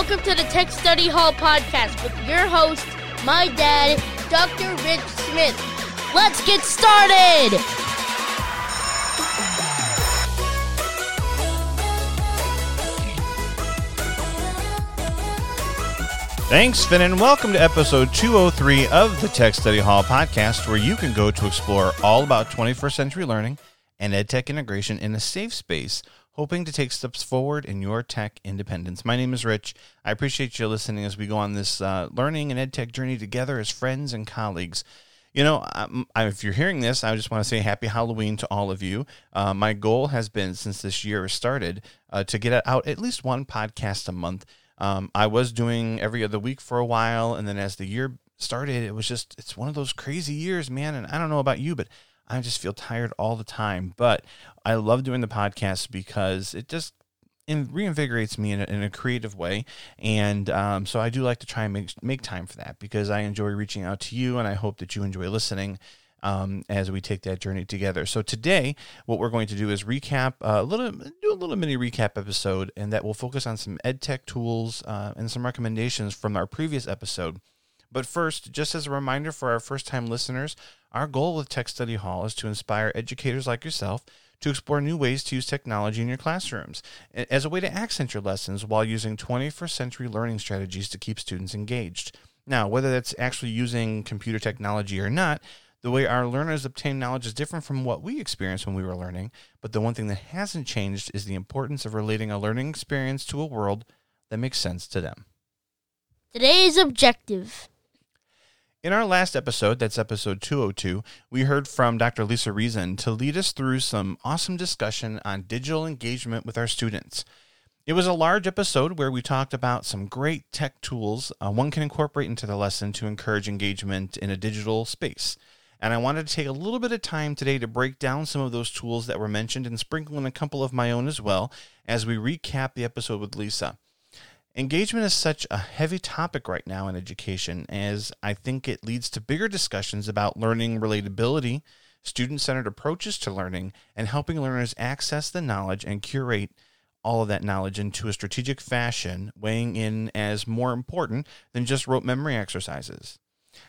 Welcome to the Tech Study Hall podcast with your host, my dad, Dr. Rich Smith. Let's get started! Thanks, Finn, and welcome to episode 203 of the Tech Study Hall podcast, where you can go to explore all about 21st century learning and EdTech integration in a safe space, hoping to take steps forward in your tech independence. My name is Rich. I appreciate you listening as we go on this uh, learning and EdTech journey together as friends and colleagues. You know, um, if you're hearing this, I just want to say happy Halloween to all of you. Uh, my goal has been since this year started uh, to get out at least one podcast a month. Um, I was doing every other week for a while, and then as the year started, it was just it's one of those crazy years, man. And I don't know about you, but I just feel tired all the time. But I love doing the podcast because it just reinvigorates me in a, in a creative way, and um, so I do like to try and make make time for that because I enjoy reaching out to you, and I hope that you enjoy listening um, as we take that journey together. So today, what we're going to do is recap uh, a little, do a little mini recap episode, and that will focus on some ed tech tools uh, and some recommendations from our previous episode. But first, just as a reminder for our first time listeners, our goal with Tech Study Hall is to inspire educators like yourself to explore new ways to use technology in your classrooms as a way to accent your lessons while using 21st century learning strategies to keep students engaged. Now, whether that's actually using computer technology or not, the way our learners obtain knowledge is different from what we experienced when we were learning, but the one thing that hasn't changed is the importance of relating a learning experience to a world that makes sense to them. Today's objective. In our last episode, that's episode 202, we heard from Dr. Lisa Reason to lead us through some awesome discussion on digital engagement with our students. It was a large episode where we talked about some great tech tools uh, one can incorporate into the lesson to encourage engagement in a digital space. And I wanted to take a little bit of time today to break down some of those tools that were mentioned and sprinkle in a couple of my own as well as we recap the episode with Lisa. Engagement is such a heavy topic right now in education, as I think it leads to bigger discussions about learning relatability, student centered approaches to learning, and helping learners access the knowledge and curate all of that knowledge into a strategic fashion, weighing in as more important than just rote memory exercises.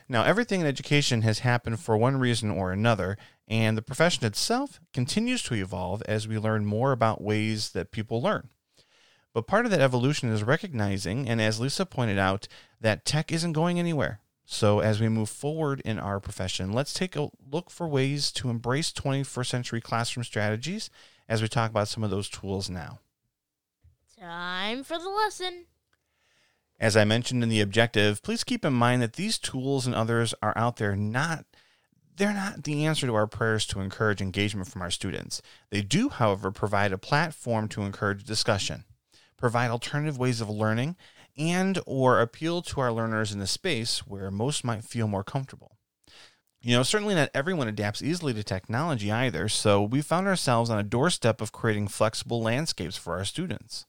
Now, everything in education has happened for one reason or another, and the profession itself continues to evolve as we learn more about ways that people learn. But part of that evolution is recognizing, and as Lisa pointed out, that tech isn't going anywhere. So, as we move forward in our profession, let's take a look for ways to embrace 21st century classroom strategies as we talk about some of those tools now. Time for the lesson. As I mentioned in the objective, please keep in mind that these tools and others are out there not they're not the answer to our prayers to encourage engagement from our students. They do, however, provide a platform to encourage discussion, provide alternative ways of learning, and or appeal to our learners in a space where most might feel more comfortable. You know, certainly not everyone adapts easily to technology either, so we found ourselves on a doorstep of creating flexible landscapes for our students.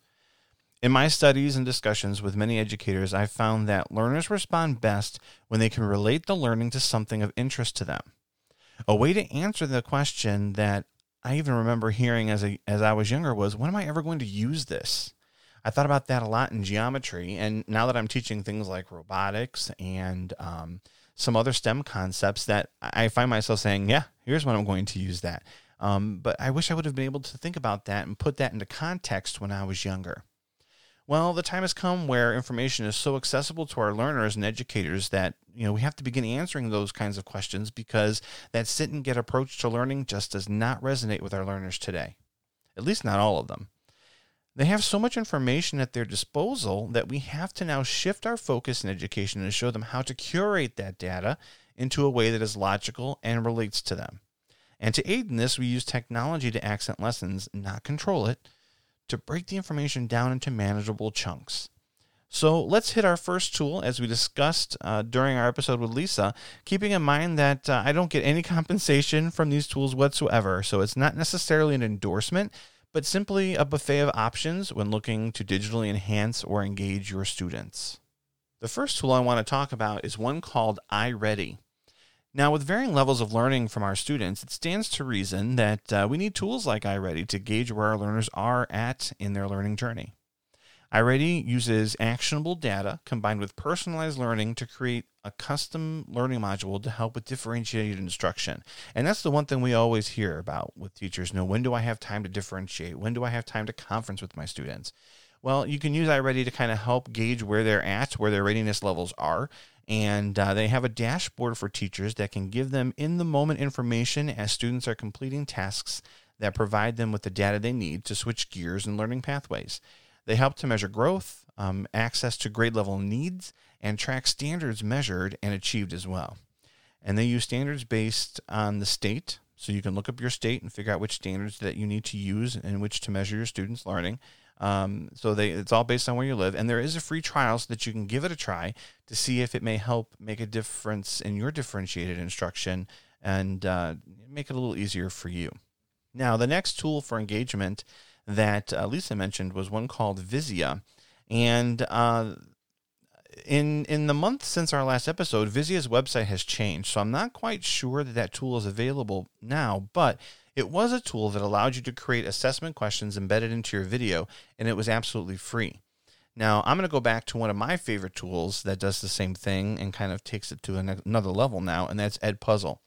In my studies and discussions with many educators, I've found that learners respond best when they can relate the learning to something of interest to them. A way to answer the question that I even remember hearing as, a, as I was younger was, when am I ever going to use this? I thought about that a lot in geometry. And now that I'm teaching things like robotics and um, some other STEM concepts, that I find myself saying, yeah, here's when I'm going to use that. Um, but I wish I would have been able to think about that and put that into context when I was younger. Well, the time has come where information is so accessible to our learners and educators that you know we have to begin answering those kinds of questions because that sit and get approach to learning just does not resonate with our learners today. At least not all of them. They have so much information at their disposal that we have to now shift our focus in education and show them how to curate that data into a way that is logical and relates to them. And to aid in this, we use technology to accent lessons, not control it, to break the information down into manageable chunks. So let's hit our first tool as we discussed uh, during our episode with Lisa, keeping in mind that uh, I don't get any compensation from these tools whatsoever. So it's not necessarily an endorsement, but simply a buffet of options when looking to digitally enhance or engage your students. The first tool I want to talk about is one called iReady. Now, with varying levels of learning from our students, it stands to reason that uh, we need tools like iReady to gauge where our learners are at in their learning journey. iReady uses actionable data combined with personalized learning to create a custom learning module to help with differentiated instruction. And that's the one thing we always hear about with teachers. You know, when do I have time to differentiate? When do I have time to conference with my students? Well, you can use iReady to kind of help gauge where they're at, where their readiness levels are. And uh, they have a dashboard for teachers that can give them in the moment information as students are completing tasks that provide them with the data they need to switch gears and learning pathways. They help to measure growth, um, access to grade level needs, and track standards measured and achieved as well. And they use standards based on the state. So you can look up your state and figure out which standards that you need to use and which to measure your students' learning. Um, so they it's all based on where you live, and there is a free trial so that you can give it a try to see if it may help make a difference in your differentiated instruction and uh, make it a little easier for you. Now, the next tool for engagement that uh, Lisa mentioned was one called Vizia, and uh, in in the month since our last episode, Vizia's website has changed, so I'm not quite sure that that tool is available now, but it was a tool that allowed you to create assessment questions embedded into your video, and it was absolutely free. Now, I'm going to go back to one of my favorite tools that does the same thing and kind of takes it to another level now, and that's Edpuzzle.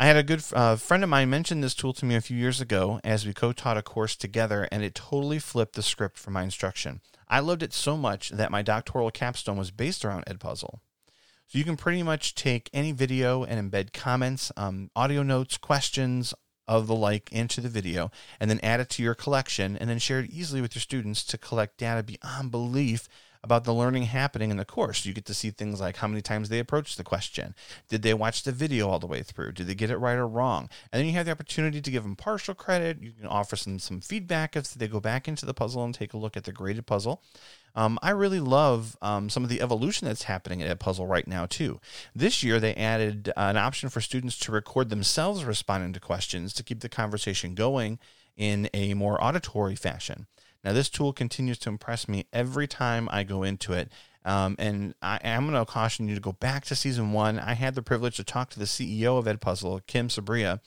I had a good uh, friend of mine mention this tool to me a few years ago as we co taught a course together, and it totally flipped the script for my instruction. I loved it so much that my doctoral capstone was based around Edpuzzle. So you can pretty much take any video and embed comments, um, audio notes, questions, of the like into the video and then add it to your collection and then share it easily with your students to collect data beyond belief about the learning happening in the course. You get to see things like how many times they approached the question. Did they watch the video all the way through? Did they get it right or wrong? And then you have the opportunity to give them partial credit. You can offer some some feedback if they go back into the puzzle and take a look at the graded puzzle. Um, I really love um, some of the evolution that's happening Edpuzzle right now, too. This year, they added uh, an option for students to record themselves responding to questions to keep the conversation going in a more auditory fashion. Now, this tool continues to impress me every time I go into it. Um, and I am going to caution you to go back to season one. I had the privilege to talk to the CEO of Edpuzzle, Kim Sabria,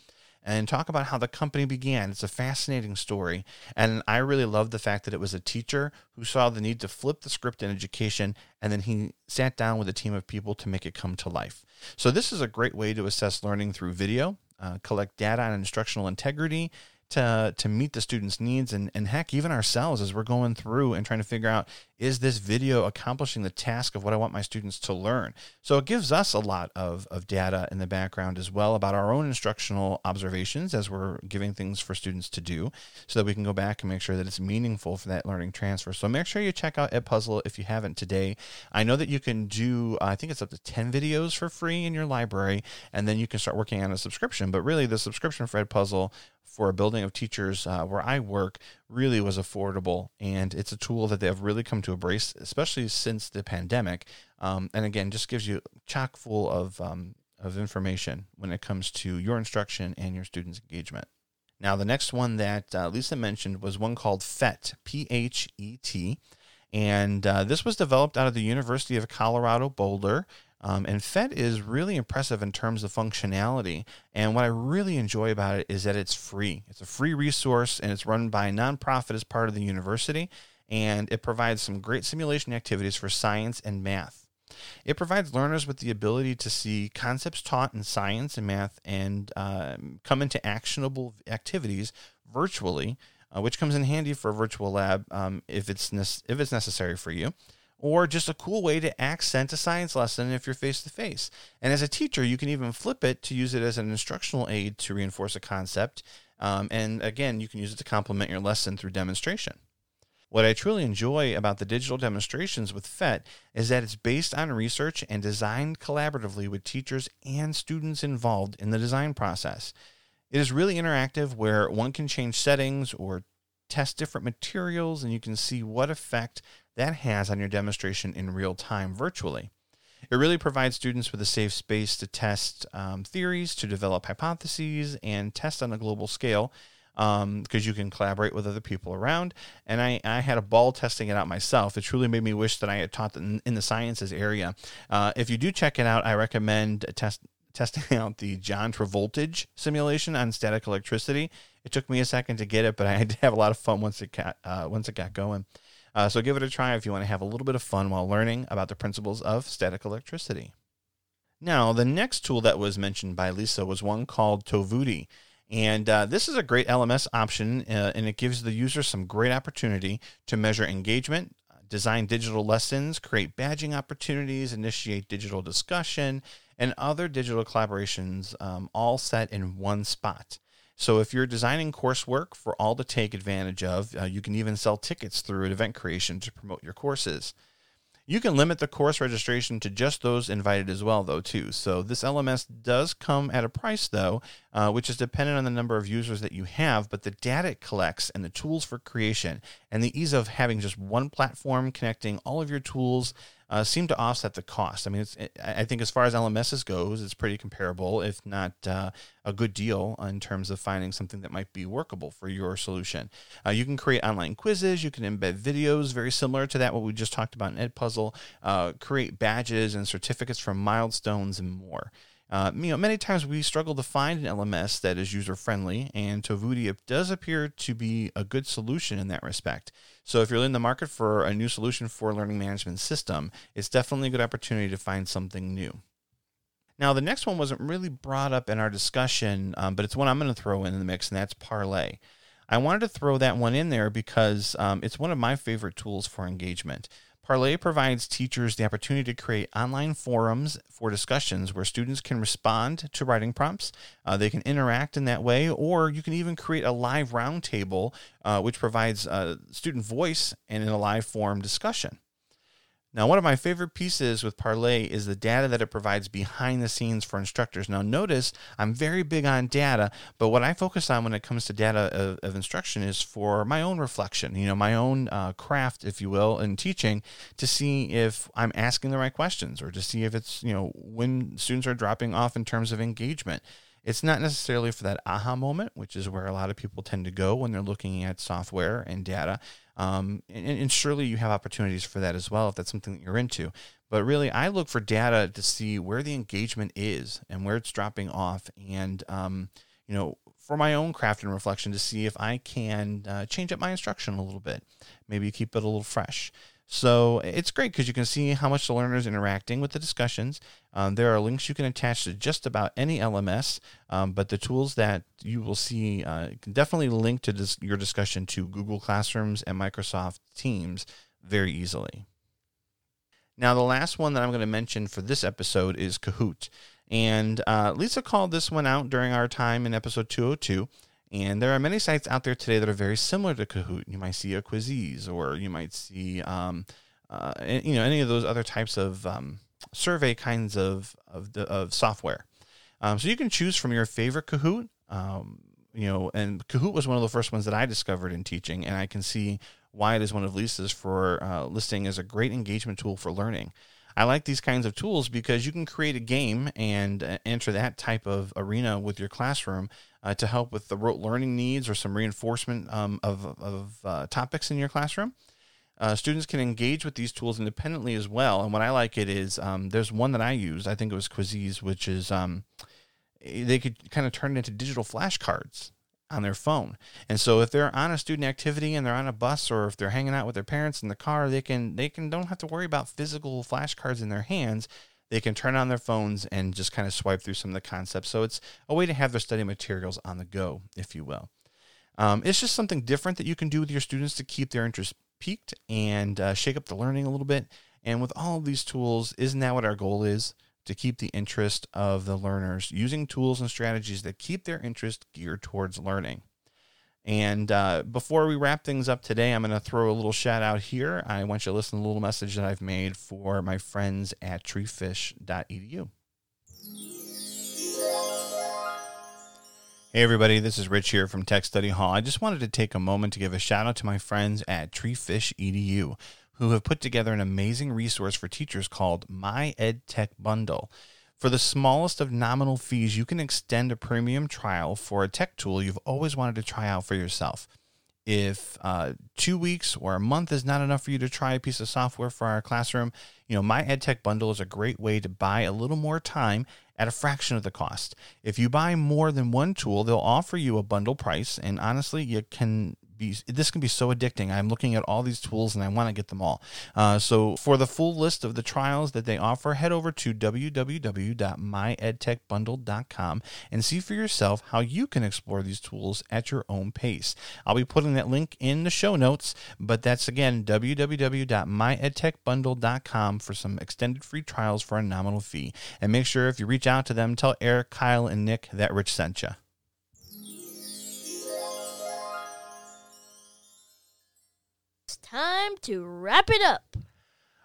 and talk about how the company began. It's a fascinating story. And I really love the fact that it was a teacher who saw the need to flip the script in education, and then he sat down with a team of people to make it come to life. So, this is a great way to assess learning through video, uh, collect data on instructional integrity, to to meet the students' needs and, and heck, even ourselves as we're going through and trying to figure out is this video accomplishing the task of what I want my students to learn? So it gives us a lot of, of data in the background as well about our own instructional observations as we're giving things for students to do so that we can go back and make sure that it's meaningful for that learning transfer. So make sure you check out Edpuzzle if you haven't today. I know that you can do, uh, I think it's up to 10 videos for free in your library, and then you can start working on a subscription. But really, the subscription for Edpuzzle for a building of teachers uh, where I work really was affordable, and it's a tool that they have really come to embrace, especially since the pandemic. Um, and again, just gives you chock full of um, of information when it comes to your instruction and your students' engagement. Now, the next one that uh, Lisa mentioned was one called PHET, P H E T. And uh, this was developed out of the University of Colorado Boulder. Um, and PHET is really impressive in terms of functionality. And what I really enjoy about it is that it's free. It's a free resource and it's run by a nonprofit as part of the university. And it provides some great simulation activities for science and math. It provides learners with the ability to see concepts taught in science and math and uh, come into actionable activities virtually, uh, which comes in handy for a virtual lab um, if it's ne- if it's necessary for you or just a cool way to accent a science lesson if you're face to face. And as a teacher, you can even flip it to use it as an instructional aid to reinforce a concept. Um, and again, you can use it to complement your lesson through demonstration. What I truly enjoy about the digital demonstrations with PHET is that it's based on research and designed collaboratively with teachers and students involved in the design process. It is really interactive where one can change settings or test different materials and you can see what effect that has on your demonstration in real time virtually. It really provides students with a safe space to test um, theories, to develop hypotheses, and test on a global scale because um, you can collaborate with other people around. And I, I had a ball testing it out myself. It truly made me wish that I had taught in, in the sciences area. Uh, if you do check it out, I recommend test, testing out the John Travoltage simulation on static electricity. It took me a second to get it, but I had to have a lot of fun once it got uh, once it got going. Uh, so give it a try if you want to have a little bit of fun while learning about the principles of static electricity. Now, the next tool that was mentioned by Lisa was one called Tovuti. And uh, this is a great LMS option, uh, and it gives the user some great opportunity to measure engagement, design digital lessons, create badging opportunities, initiate digital discussion, and other digital collaborations um, all set in one spot. So if you're designing coursework for all to take advantage of, uh, you can even sell tickets through an event creation to promote your courses. You can limit the course registration to just those invited as well, though, too. So this LMS does come at a price, though, uh, which is dependent on the number of users that you have, but the data it collects and the tools for creation and the ease of having just one platform connecting all of your tools uh, seem to offset the cost. I mean, it's, I think as far as LMSs goes, it's pretty comparable, if not uh, a good deal in terms of finding something that might be workable for your solution. Uh, you can create online quizzes, you can embed videos very similar to that, what we just talked about in Edpuzzle, uh, create badges and certificates from milestones and more. Uh, you know, many times we struggle to find an LMS that is user friendly, and Tovuti does appear to be a good solution in that respect. So, if you're in the market for a new solution for a learning management system, it's definitely a good opportunity to find something new. Now, the next one wasn't really brought up in our discussion, um, but it's one I'm going to throw in the mix, and that's Parlay. I wanted to throw that one in there because um, it's one of my favorite tools for engagement. Parlay provides teachers the opportunity to create online forums for discussions where students can respond to writing prompts. Uh, they can interact in that way, or you can even create a live roundtable, uh, which provides uh, student voice and in a live forum discussion. Now, one of my favorite pieces with Parlay is the data that it provides behind the scenes for instructors. Now, notice I'm very big on data, but what I focus on when it comes to data of, of instruction is for my own reflection, you know, my own uh, craft, if you will, in teaching to see if I'm asking the right questions or to see if it's, you know, when students are dropping off in terms of engagement. It's not necessarily for that aha moment, which is where a lot of people tend to go when they're looking at software and data. Um, and, and, surely you have opportunities for that as well if that's something that you're into. But really, I look for data to see where the engagement is and where it's dropping off, and um, you know, for my own craft and reflection to see if I can uh, change up my instruction a little bit, maybe keep it a little fresh. So it's great because you can see how much the learner is interacting with the discussions. Um, there are links you can attach to just about any LMS, um, but the tools that you will see uh, can definitely link to dis- your discussion to Google Classrooms and Microsoft Teams very easily. Now, the last one that I'm going to mention for this episode is Kahoot. And uh, Lisa called this one out during our time in episode 202. And there are many sites out there today that are very similar to Kahoot. You might see a Quizizz, or you might see, um, uh, you know, any of those other types of um, survey kinds of of, of software. Um, so you can choose from your favorite Kahoot. Um, you know, and Kahoot was one of the first ones that I discovered in teaching, and I can see why it is one of Lisa's for uh, listing as a great engagement tool for learning. I like these kinds of tools because you can create a game and uh, enter that type of arena with your classroom uh, to help with the rote learning needs or some reinforcement um, of, of uh, topics in your classroom. Uh, students can engage with these tools independently as well. And what I like it is um, there's one that I use. I think it was Quizizz, which is um, they could kind of turn it into digital flashcards on their phone. And so if they're on a student activity and they're on a bus or if they're hanging out with their parents in the car, they can they can don't have to worry about physical flashcards in their hands they can turn on their phones and just kind of swipe through some of the concepts. So it's a way to have their study materials on the go, if you will. Um, it's just something different that you can do with your students to keep their interest peaked and uh, shake up the learning a little bit. And with all of these tools, isn't that what our goal is? To keep the interest of the learners using tools and strategies that keep their interest geared towards learning. And uh, before we wrap things up today, I'm going to throw a little shout out here. I want you to listen to a little message that I've made for my friends at treefish.edu. Hey, everybody, this is Rich here from Tech Study Hall. I just wanted to take a moment to give a shout out to my friends at treefish.edu who have put together an amazing resource for teachers called My EdTech Bundle. For the smallest of nominal fees, you can extend a premium trial for a tech tool you've always wanted to try out for yourself. If uh, two weeks or a month is not enough for you to try a piece of software for our classroom, you know, my EdTech bundle is a great way to buy a little more time at a fraction of the cost. If you buy more than one tool, they'll offer you a bundle price, and honestly, you can be this can be so addicting. I'm looking at all these tools and I want to get them all. Uh, so for the full list of the trials that they offer, head over to www.myedtechbundle.com and see for yourself how you can explore these tools at your own pace. I'll be putting that link in the show notes, but that's again www.myedtechbundle.com for some extended free trials for a nominal fee. And make sure if you reach out to them, tell Eric, Kyle, and Nick that Rich sent you. Time to wrap it up.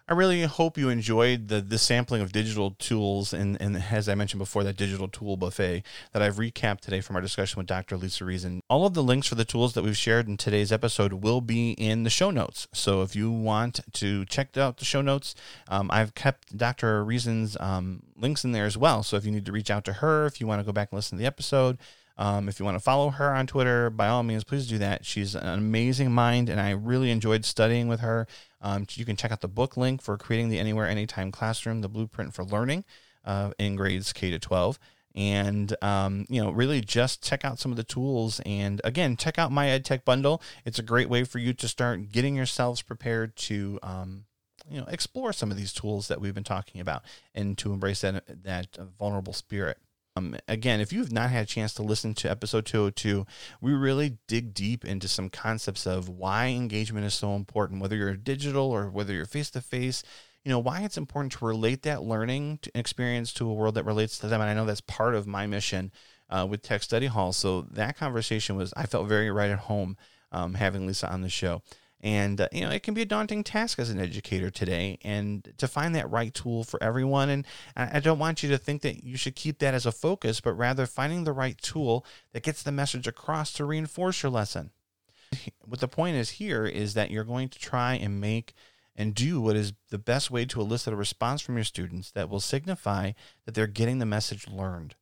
I really hope you enjoyed the the sampling of digital tools and, and as I mentioned before, that digital tool buffet that I've recapped today from our discussion with Dr. Lisa Reason. All of the links for the tools that we've shared in today's episode will be in the show notes. So if you want to check out the show notes, um, I've kept Dr. Reason's um, links in there as well. So if you need to reach out to her, if you want to go back and listen to the episode, um, if you want to follow her on Twitter, by all means, please do that. She's an amazing mind, and I really enjoyed studying with her. Um, you can check out the book link for creating the Anywhere Anytime Classroom, the blueprint for learning uh, in grades K to 12 and um, you know really just check out some of the tools and again check out my edtech bundle it's a great way for you to start getting yourselves prepared to um, you know explore some of these tools that we've been talking about and to embrace that that vulnerable spirit um, again, if you've not had a chance to listen to episode 202, we really dig deep into some concepts of why engagement is so important, whether you're digital or whether you're face to face. You know, why it's important to relate that learning experience to a world that relates to them. And I know that's part of my mission uh, with Tech Study Hall. So that conversation was, I felt very right at home um, having Lisa on the show. And, uh, you know, it can be a daunting task as an educator today and to find that right tool for everyone. And I don't want you to think that you should keep that as a focus, but rather finding the right tool that gets the message across to reinforce your lesson. What the point is here is that you're going to try and make and do what is the best way to elicit a response from your students that will signify that they're getting the message learned.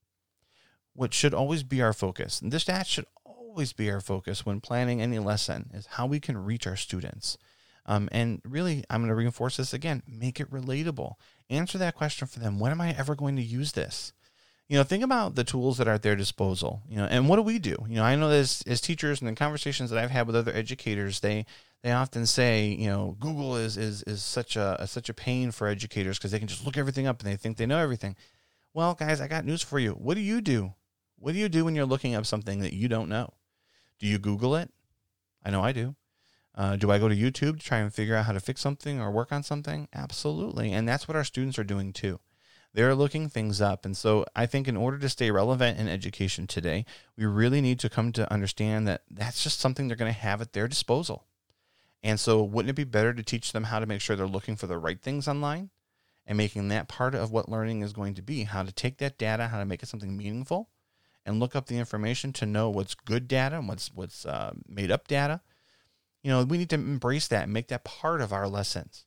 What should always be our focus, and this that should always be our focus when planning any lesson is how we can reach our students. Um, and really, I'm going to reinforce this again make it relatable. Answer that question for them. When am I ever going to use this? You know, think about the tools that are at their disposal. You know, and what do we do? You know, I know as as teachers and the conversations that I've had with other educators, they they often say, you know, Google is is is such a, a such a pain for educators because they can just look everything up and they think they know everything. Well, guys, I got news for you. What do you do? What do you do when you're looking up something that you don't know? Do you Google it? I know I do. Uh, do I go to YouTube to try and figure out how to fix something or work on something? Absolutely. And that's what our students are doing too. They're looking things up. And so I think in order to stay relevant in education today, we really need to come to understand that that's just something they're going to have at their disposal. And so wouldn't it be better to teach them how to make sure they're looking for the right things online and making that part of what learning is going to be, how to take that data, how to make it something meaningful and look up the information to know what's good data and what's what's uh, made up data. You know, we need to embrace that and make that part of our lessons.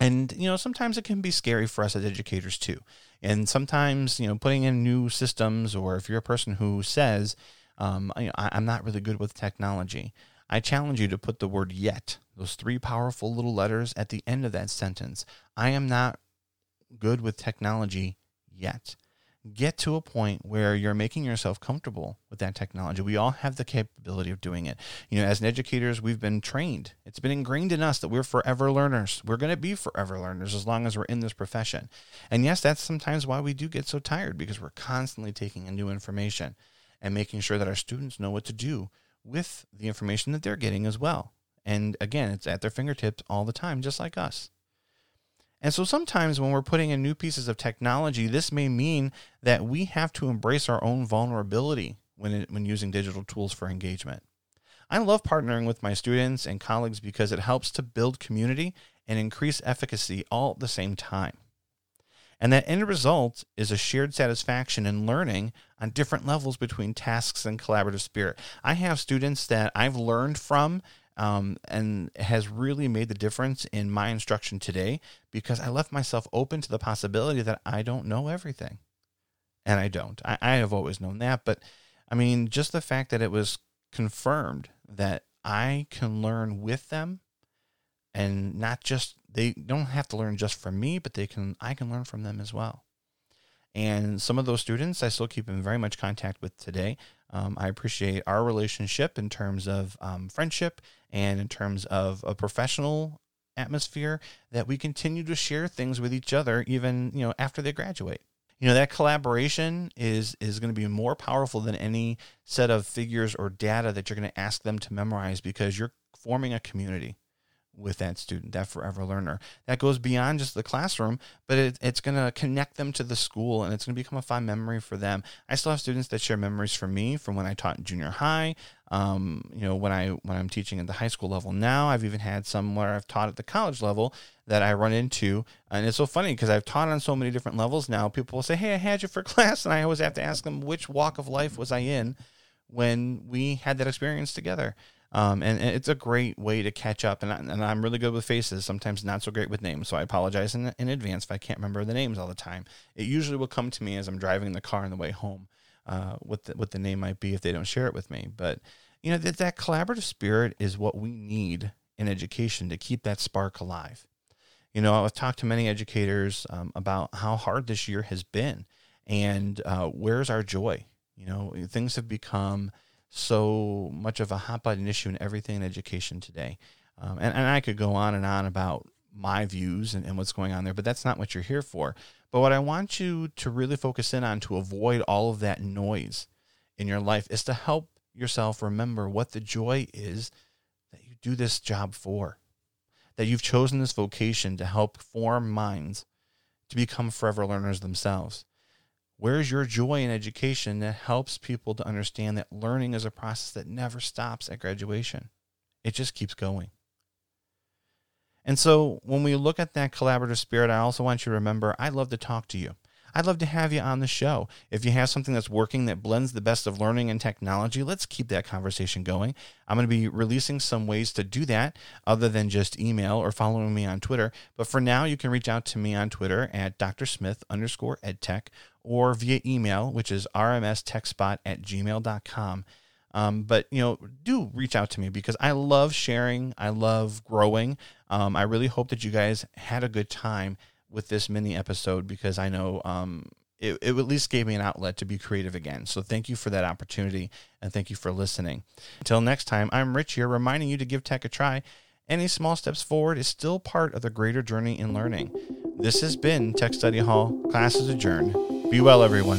And you know, sometimes it can be scary for us as educators too. And sometimes, you know, putting in new systems, or if you're a person who says, um, I, "I'm not really good with technology," I challenge you to put the word "yet," those three powerful little letters at the end of that sentence. I am not good with technology yet get to a point where you're making yourself comfortable with that technology. We all have the capability of doing it. You know, as educators, we've been trained. It's been ingrained in us that we're forever learners. We're going to be forever learners as long as we're in this profession. And yes, that's sometimes why we do get so tired because we're constantly taking in new information and making sure that our students know what to do with the information that they're getting as well. And again, it's at their fingertips all the time, just like us. And so sometimes when we're putting in new pieces of technology, this may mean that we have to embrace our own vulnerability when, it, when using digital tools for engagement. I love partnering with my students and colleagues because it helps to build community and increase efficacy all at the same time. And that end result is a shared satisfaction in learning on different levels between tasks and collaborative spirit. I have students that I've learned from um, and has really made the difference in my instruction today because I left myself open to the possibility that I don't know everything. And I don't. I, I have always known that. But I mean, just the fact that it was confirmed that I can learn with them and not just they don't have to learn just from me, but they can I can learn from them as well. And some of those students I still keep in very much contact with today. Um, I appreciate our relationship in terms of um, friendship and in terms of a professional atmosphere that we continue to share things with each other even you know after they graduate. You know that collaboration is is going to be more powerful than any set of figures or data that you're going to ask them to memorize because you're forming a community with that student, that forever learner. That goes beyond just the classroom, but it, it's going to connect them to the school and it's going to become a fond memory for them. I still have students that share memories from me from when I taught in junior high. Um, you know, when I when I'm teaching at the high school level now, I've even had some where I've taught at the college level that I run into, and it's so funny because I've taught on so many different levels now. People will say, "Hey, I had you for class," and I always have to ask them which walk of life was I in when we had that experience together. Um, and, and, it's a great way to catch up. And, I, I'm really good with faces, sometimes not so great with names. So I apologize in, in advance if I can't remember the names all the time. It usually will come to me as I'm driving the car on the way home, uh, what the, what the name might be if they don't share it with me. But you know that that collaborative spirit is what we need in education to keep that spark alive. You know, I've talked to many educators um, about how hard this year has been, and uh, where's our joy? You know, things have become so much of a hot button issue in everything in education today. Um, and, and I could go on and on about my views and, and what's going on there, but that's not what you're here for. But what I want you to really focus in on to avoid all of that noise in your life is to help yourself remember what the joy is that you do this job for. That you've chosen this vocation to help form minds to become forever learners themselves. Where's your joy in education that helps people to understand that learning is a process that never stops at graduation? It just keeps going. And so when we look at that collaborative spirit, I also want you to remember I love to talk to you. I'd love to have you on the show. If you have something that's working that blends the best of learning and technology, let's keep that conversation going. I'm going to be releasing some ways to do that other than just email or following me on Twitter. But for now, you can reach out to me on Twitter at drsmith underscore edtech or via email, which is rmstechspot at gmail.com. Um, but you know, do reach out to me because I love sharing. I love growing. Um, I really hope that you guys had a good time with this mini episode because I know um, it, it at least gave me an outlet to be creative again. So thank you for that opportunity and thank you for listening. Until next time, I'm Rich here reminding you to give tech a try. Any small steps forward is still part of the greater journey in learning. This has been Tech Study Hall. Classes adjourned. Be well, everyone.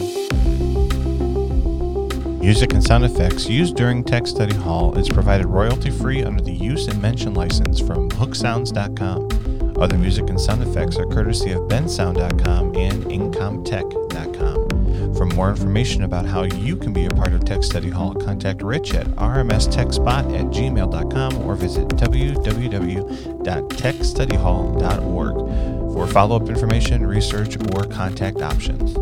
Music and sound effects used during Tech Study Hall is provided royalty free under the use and mention license from hooksounds.com. Other music and sound effects are courtesy of bensound.com and incompetech.com. For more information about how you can be a part of Tech Study Hall, contact Rich at rmstechspot at gmail.com or visit www.techstudyhall.org for follow up information, research, or contact options.